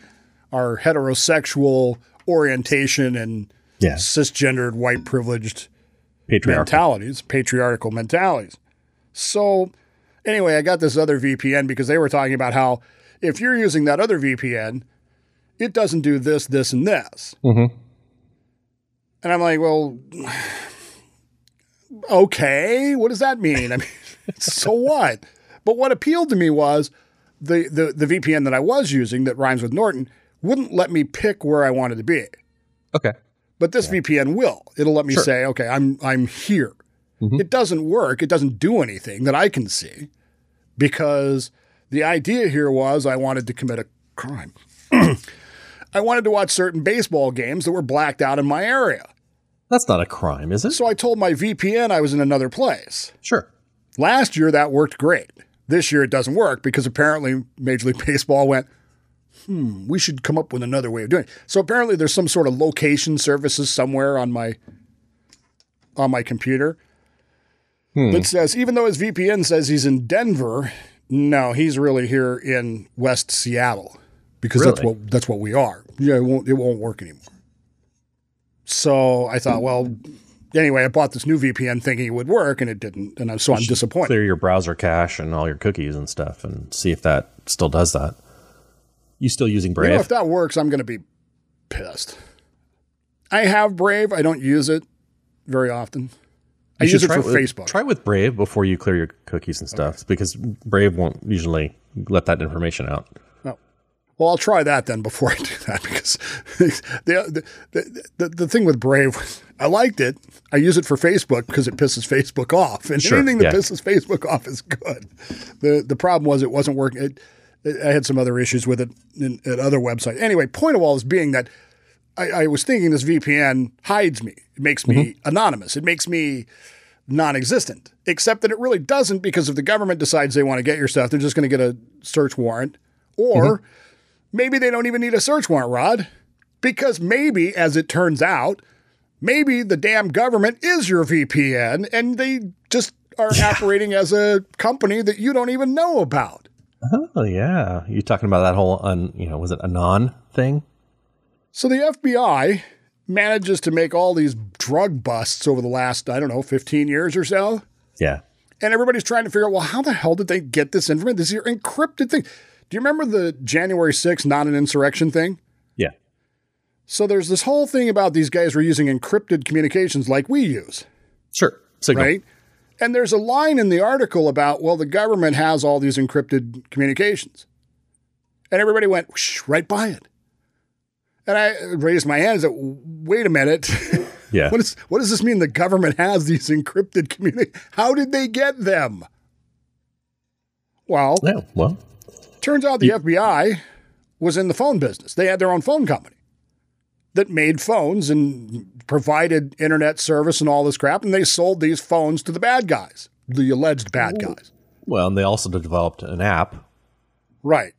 our heterosexual orientation and Yeah. cisgendered white privileged Patriarchal. mentalities, patriarchal mentalities. So, anyway, I got this other VPN because they were talking about how if you're using that other VPN, it doesn't do this, this, and this. Mm-hmm. And I'm like, well, okay, what does that mean? I mean, so what? But what appealed to me was the, the the VPN that I was using that rhymes with Norton wouldn't let me pick where I wanted to be. Okay. But this VPN will. It'll let me Sure. say, okay, I'm I'm here. Mm-hmm. It doesn't work. It doesn't do anything that I can see because the idea here was I wanted to commit a crime. I wanted to watch certain baseball games that were blacked out in my area. That's not a crime, is it? So I told my VPN I was in another place. Sure. Last year that worked great. This year it doesn't work because apparently Major League Baseball went, hmm, we should come up with another way of doing it. So apparently there's some sort of location services somewhere on my on my computer that says even though his VPN says he's in Denver, no, he's really here in West Seattle because that's what that's what we are. Yeah, it won't it won't work anymore. So I thought, well, anyway, I bought this new VPN thinking it would work, and it didn't, and I'm, so I'm disappointed. Clear your browser cache and all your cookies and stuff, and see if that still does that. You still using You Brave? know, if that works, I'm going to be pissed. I have Brave. I don't use it very often. I You use it for try with- Facebook. Try with Brave before you clear your cookies and stuff, because Brave won't usually let that information out. Well, I'll try that then before I do that because the, the, the, the thing with Brave, I liked it. I use it for Facebook because it pisses Facebook off, and Sure, anything that yeah. pisses Facebook off is good. the The problem was it wasn't working. It, it, I had some other issues with it in, at other websites. Anyway, point of all is being that I, I was thinking this VPN hides me. It makes me Mm-hmm. anonymous. It makes me non-existent. Except that it really doesn't because if the government decides they want to get your stuff, they're just going to get a search warrant, or Mm-hmm. Maybe they don't even need a search warrant, Rod, because maybe, as it turns out, maybe the damn government is your VPN and they just are operating as a company that you don't even know about. Oh yeah, you talking about that whole un, you know, was it Anom thing? So the FBI manages to make all these drug busts over the last, I don't know, 15 years or so. Yeah. And everybody's trying to figure out, well, how the hell did they get this information? This is your encrypted thing. Do you remember the January 6th not an insurrection thing? Yeah. So there's this whole thing about these guys were using encrypted communications like we use, Sure. Signal. right? And there's a line in the article about, well, the government has all these encrypted communications. And everybody went whoosh, right by it. And I raised my hand and said, wait a minute. Yeah. What, is, what does this mean? The government has these encrypted communications. How did they get them? Well, Yeah. Well, turns out the FBI was in the phone business. They had their own phone company that made phones and provided internet service and all this crap. And they sold these phones to the bad guys, the alleged bad guys. well, and they also developed an app. Right.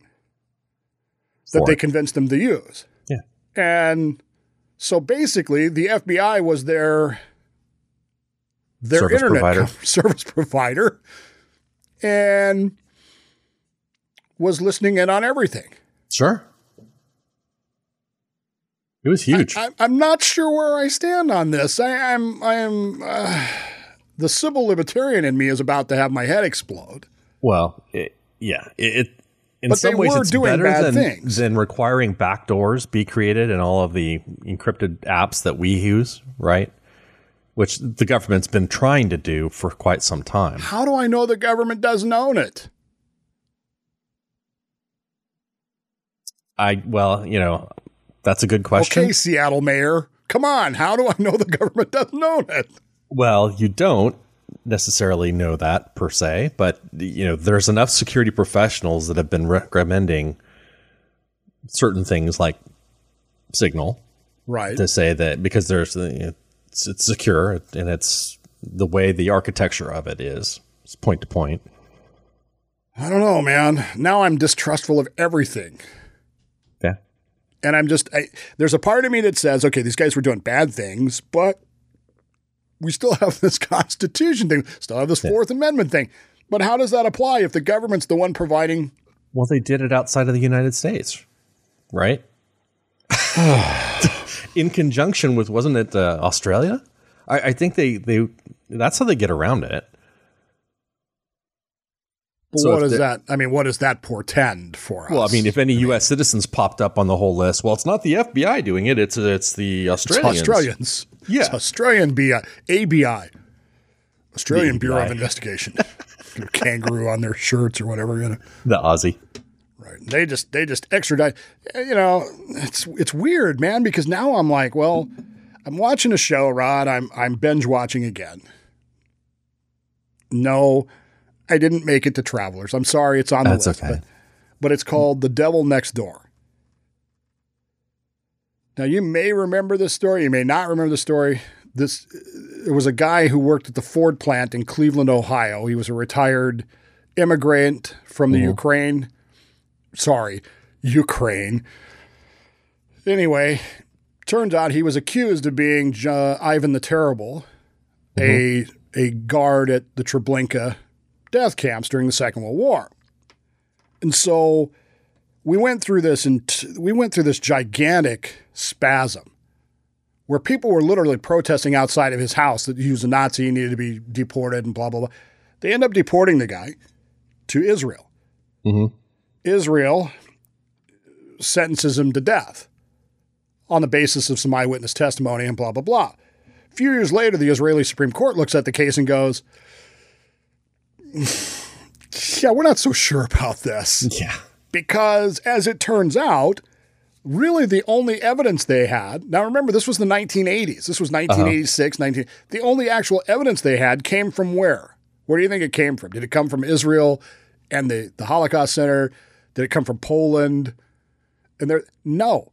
That they it. convinced them to use. Yeah. And so basically, the FBI was their their Service internet provider. service provider, and was listening in on everything. Sure. It was huge. I, I'm not sure where I stand on this. I, I'm I'm uh, the civil libertarian in me is about to have my head explode. well, it, yeah. It, it in But some ways it's doing better than, things. than requiring backdoors be created in all of the encrypted apps that we use, right? Which the government's been trying to do for quite some time. How do I know the government doesn't own it? I well, you know, that's a good question. Okay, Seattle mayor. Come on. How do I know the government doesn't own it? Well, you don't necessarily know that per se, but you know, there's enough security professionals that have been recommending certain things like Signal Right. to say that because there's it's, it's secure and it's the way the architecture of it is, it's point to point. I don't know, man. Now I'm distrustful of everything. Yeah. And I'm just, I, there's a part of me that says, okay, these guys were doing bad things, but we still have this Constitution thing, still have this Fourth Amendment thing. But how does that apply if the government's the one providing? Well, they did it outside of the United States, right? In conjunction with, wasn't it uh, Australia? I, I think they they that's how they get around it. But So what does that? I mean, what does that portend for us? Well, I mean, if any U.S. citizens popped up on the whole list, well, it's not the FBI doing it; it's it's the It's Australians. Australians. Yeah. It's Australian BI, ABI, Australian The Bureau of Investigation. Kangaroo on their shirts or whatever. You know. The Aussie. Right. They just they just extradite. You know, it's it's weird, man, because now I'm like, well, I'm watching a show, Rod. I'm I'm binge watching again. No, I didn't make it to Travelers. I'm sorry, it's on the list. okay. But, but it's called The Devil Next Door. Now you may remember this story, you may not remember the story. This there was a guy who worked at the Ford plant in Cleveland, Ohio. He was a retired immigrant from the Ukraine. Sorry, Ukraine. Anyway, turns out he was accused of being uh, Ivan the Terrible, a a guard at the Treblinka death camps during the Second World War. And so we went through this and t- we went through this gigantic spasm where people were literally protesting outside of his house that he was a Nazi and needed to be deported and blah blah blah. They end up deporting the guy to Israel. Mm-hmm. Israel sentences him to death on the basis of some eyewitness testimony and blah blah blah. A few years later, the Israeli Supreme Court looks at the case and goes, "Yeah, we're not so sure about this." Yeah. because as it turns out, really the only evidence they had. Now remember, this was the 1980s. This was uh-huh. 1986, 19. The only actual evidence they had came from where? Where do you think it came from? Did it come from Israel and the the Holocaust Center? Did it come from Poland? And there, no.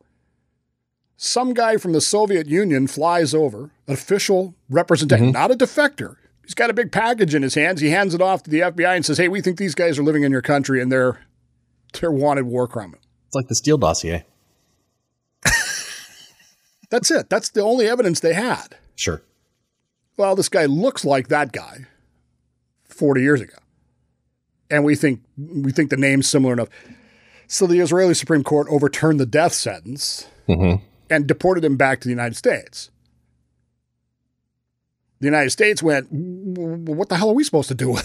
Some guy from the Soviet Union flies over, an official representative, mm-hmm. not a defector. He's got a big package in his hands. He hands it off to the FBI and says, "Hey, we think these guys are living in your country and they're they're wanted war criminals." It's like the Steele dossier. That's it. That's the only evidence they had. Sure. Well, this guy looks like that guy 40 years ago. And we think we think the name's similar enough. So the Israeli Supreme Court overturned the death sentence Mm-hmm. and deported him back to the United States. The United States went, what the hell are we supposed to do?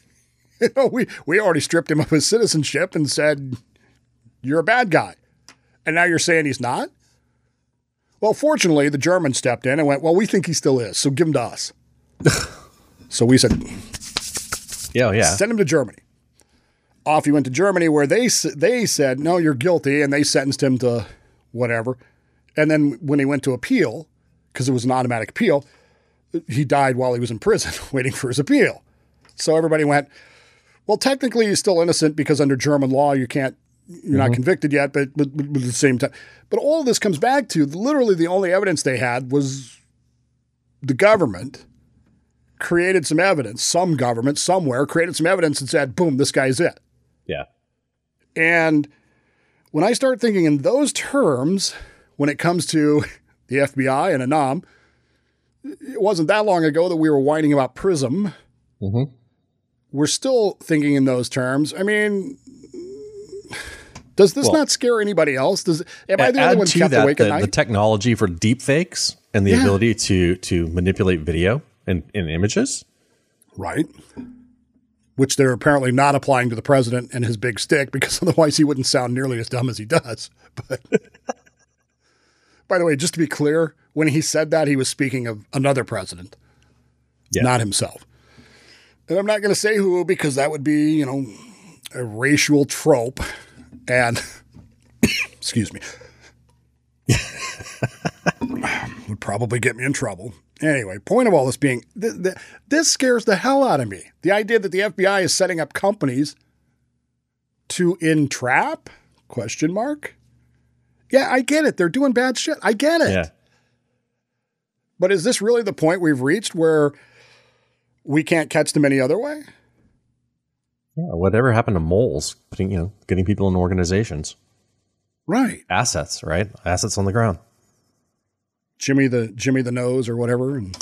you know, we, we already stripped him of his citizenship and said, you're a bad guy. And now you're saying he's not? Well, fortunately, the Germans stepped in and went, well, we think he still is, so give him to us. so we said, Yeah, yeah. send him to Germany. Off he went to Germany, where they they said, no, you're guilty, and they sentenced him to whatever. And then when he went to appeal, because it was an automatic appeal, he died while he was in prison waiting for his appeal. So everybody went, well, technically he's still innocent because under German law you can't, you're not mm-hmm. convicted yet, but, but, but at the same time. But all of this comes back to literally the only evidence they had was the government created some evidence, some government somewhere created some evidence and said, boom, this guy's it. Yeah. And when I start thinking in those terms, when it comes to the FBI and Anom, it wasn't that long ago that we were whining about Prism. Mm-hmm. We're still thinking in those terms. I mean, does this Well- not scare anybody else? Does am I the only one to kept that awake the, at night? the technology for deep fakes and the Yeah. ability to to manipulate video and, and images. right. which they're apparently not applying to the president and his big stick because otherwise he wouldn't sound nearly as dumb as he does. But by the way, just to be clear, when he said that, he was speaking of another president, Yeah. not himself. And I'm not going to say who because that would be, you know, a racial trope and excuse me would probably get me in trouble. Anyway, point of all this being th- th- this scares the hell out of me. The idea that the FBI is setting up companies to entrap? Question mark. Yeah, I get it. They're doing bad shit. I get it. Yeah. But is this really the point we've reached where we can't catch them any other way? Yeah. Whatever happened to moles? Putting you know, getting people in organizations, Right. assets, right? Assets on the ground. Jimmy the Jimmy the nose or whatever, and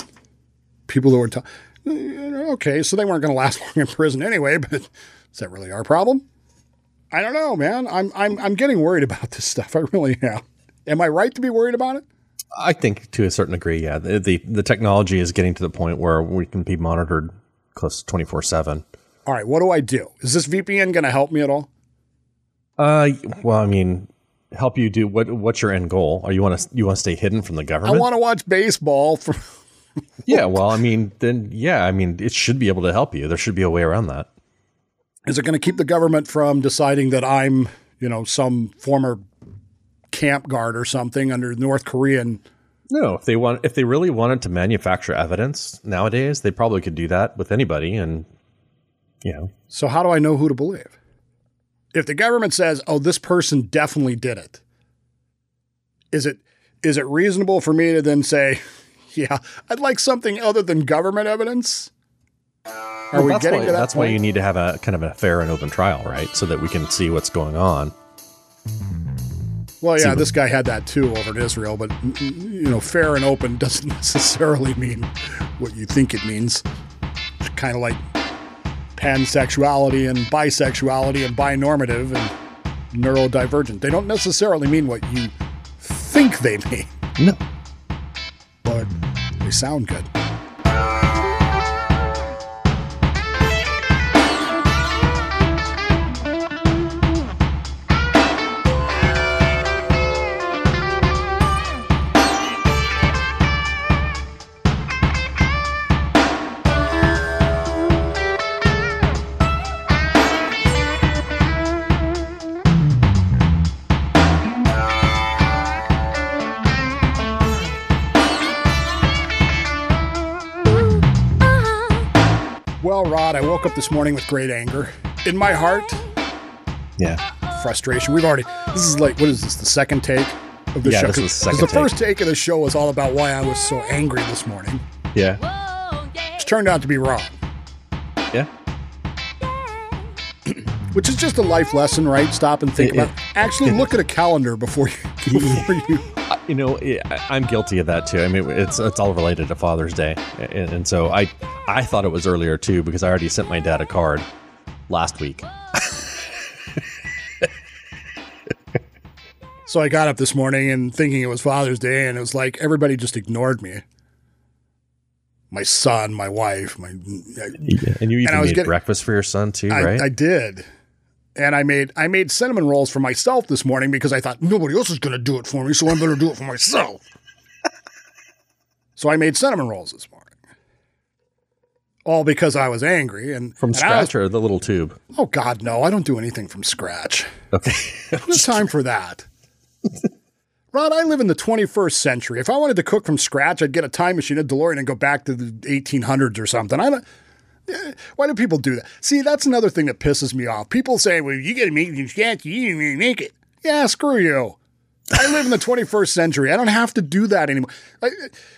people who were t- okay, so they weren't going to last long in prison anyway. But is that really our problem? I don't know, man. I'm I'm I'm getting worried about this stuff. I really am. Am I right to be worried about it? I think to a certain degree, yeah. The, the the technology is getting to the point where we can be monitored close to twenty four seven. All right, what do I do? Is this VPN going to help me at all? Uh, well, I mean, help you do what? What's your end goal? Are you want to you want to stay hidden from the government? I want to watch baseball. From yeah. Well, I mean, then yeah. I mean, it should be able to help you. There should be a way around that. is it going to keep the government from deciding that I'm, you know, some former camp guard or something under North Korean? No, if they want, if they really wanted to manufacture evidence nowadays, they probably could do that with anybody, and you know, So how do I know who to believe? If the government says, "Oh, this person definitely did it," is it is it reasonable for me to then say, "Yeah, I'd like something other than government evidence"? Are Well, we that's getting why, to that That's why you need to have a kind of a fair and open trial, right? So that we can see what's going on. Well, yeah, this guy had that too over in Israel, but you know, fair and open doesn't necessarily mean what you think it means. It's kind of like pansexuality and bisexuality and binormative and neurodivergent. They don't necessarily mean what you think they mean, No, but they sound good. I woke up this morning with great anger in my heart, yeah, frustration. We've already. This is like what is this? The second take of the Yeah, show. this is the the first take of the show was all about why I was so angry this morning, yeah, which turned out to be wrong. yeah. Which is just a life lesson, right? Stop and think It- about. it- Actually, it- look at a calendar before you. Before you I- You know, I- I'm guilty of that too. I mean, it's it's all related to Father's Day, and, and so I I thought it was earlier too because I already sent my dad a card last week. so I got up this morning and thinking it was Father's Day, and it was like everybody just ignored me. My son, my wife, my. And you even I was made getting- breakfast for your son too, I, right? I did. And I made I made cinnamon rolls for myself this morning because I thought nobody else is going to do it for me, so I'm going to do it for myself. so I made cinnamon rolls this morning, all because I was angry and From and I was- scratch or the little tube? oh God, no! I don't do anything from scratch. Okay. There's time for that. Rod, I live in the 21st century. If I wanted to cook from scratch, I'd get a time machine, a DeLorean, and go back to the 1800s or something. I don't. Why do people do that? See, that's another thing that pisses me off. People say, "Well, you got to make scratch. You didn't make it." Yeah, screw you. I live in the 21st century. I don't have to do that anymore. I,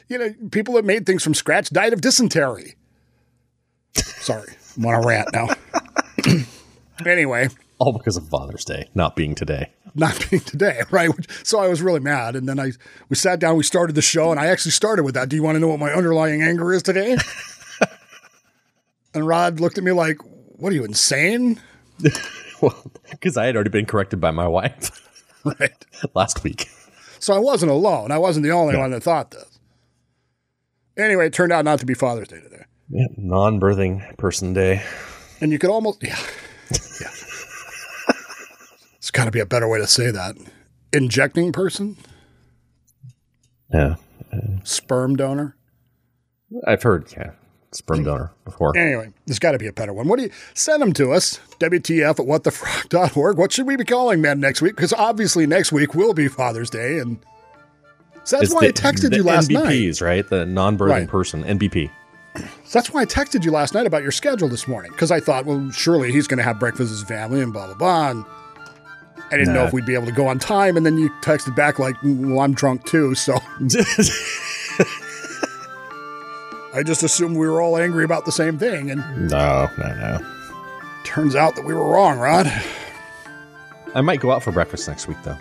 you know, people that made things from scratch died of dysentery. Sorry, I'm on a rant now. anyway, all because of Father's Day not being today. not being today, right? So I was really mad, and then I we sat down, we started the show, and I actually started with that. Do you want to know what my underlying anger is today? and Rod looked at me like, "What are you insane?" well, because I had already been corrected by my wife Right. last week. So I wasn't alone. I wasn't the only one that thought this. Anyway, it turned out not to be Father's Day today. Yeah, non-birthing person day. And you could almost, yeah. yeah. It's got to be a better way to say that. Injecting person? Yeah. Sperm donor? I've heard, yeah, sperm donor before. Anyway, there's got to be a better one. What do you send them to us? WTF at whatthefrock.org. What should we be calling men next week? Because obviously next week will be Father's Day, and so that's It's why the- I texted you last night. NBPs, right? The non-birthing Right. person, NBP. So that's why I texted you last night about your schedule this morning because I thought, well, surely he's going to have breakfast with his family and blah blah blah. And I didn't know if we'd be able to go on time, and then you texted back like, "Well, I'm drunk too," so I just assumed we were all angry about the same thing, and No, no, no. turns out that we were wrong, Rod. I might go out for breakfast next week, though.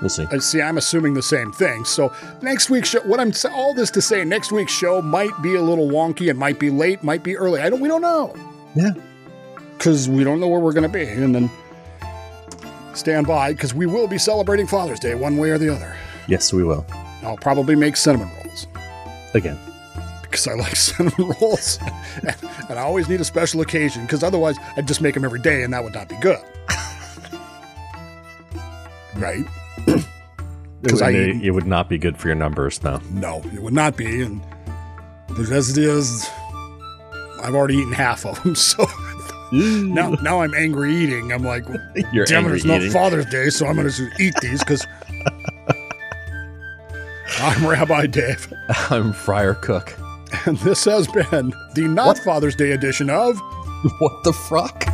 We'll see. I see. I'm assuming the same thing. So next week's show, what I'm all this to say, next week's show might be a little wonky. It might be late, might be early. I don't. We don't know. Yeah. Because we don't know where we're going to be, and then stand by because we will be celebrating Father's Day one way or the other. Yes, we will. I'll probably make cinnamon rolls Again. Because I like cinnamon rolls, and, and I always need a special occasion because otherwise I'd just make them every day, and that would not be good. right? Because I would, it would not be good for your numbers, no. No, it would not be. And as it is, I've already eaten half of them. So now, now I'm angry eating. I'm like, You're damn it, it's not. Father's Day, so I'm going to eat these because I'm Rabbi Dave. I'm Friar Cook. And this has been the not Father's Day edition of What the Frock?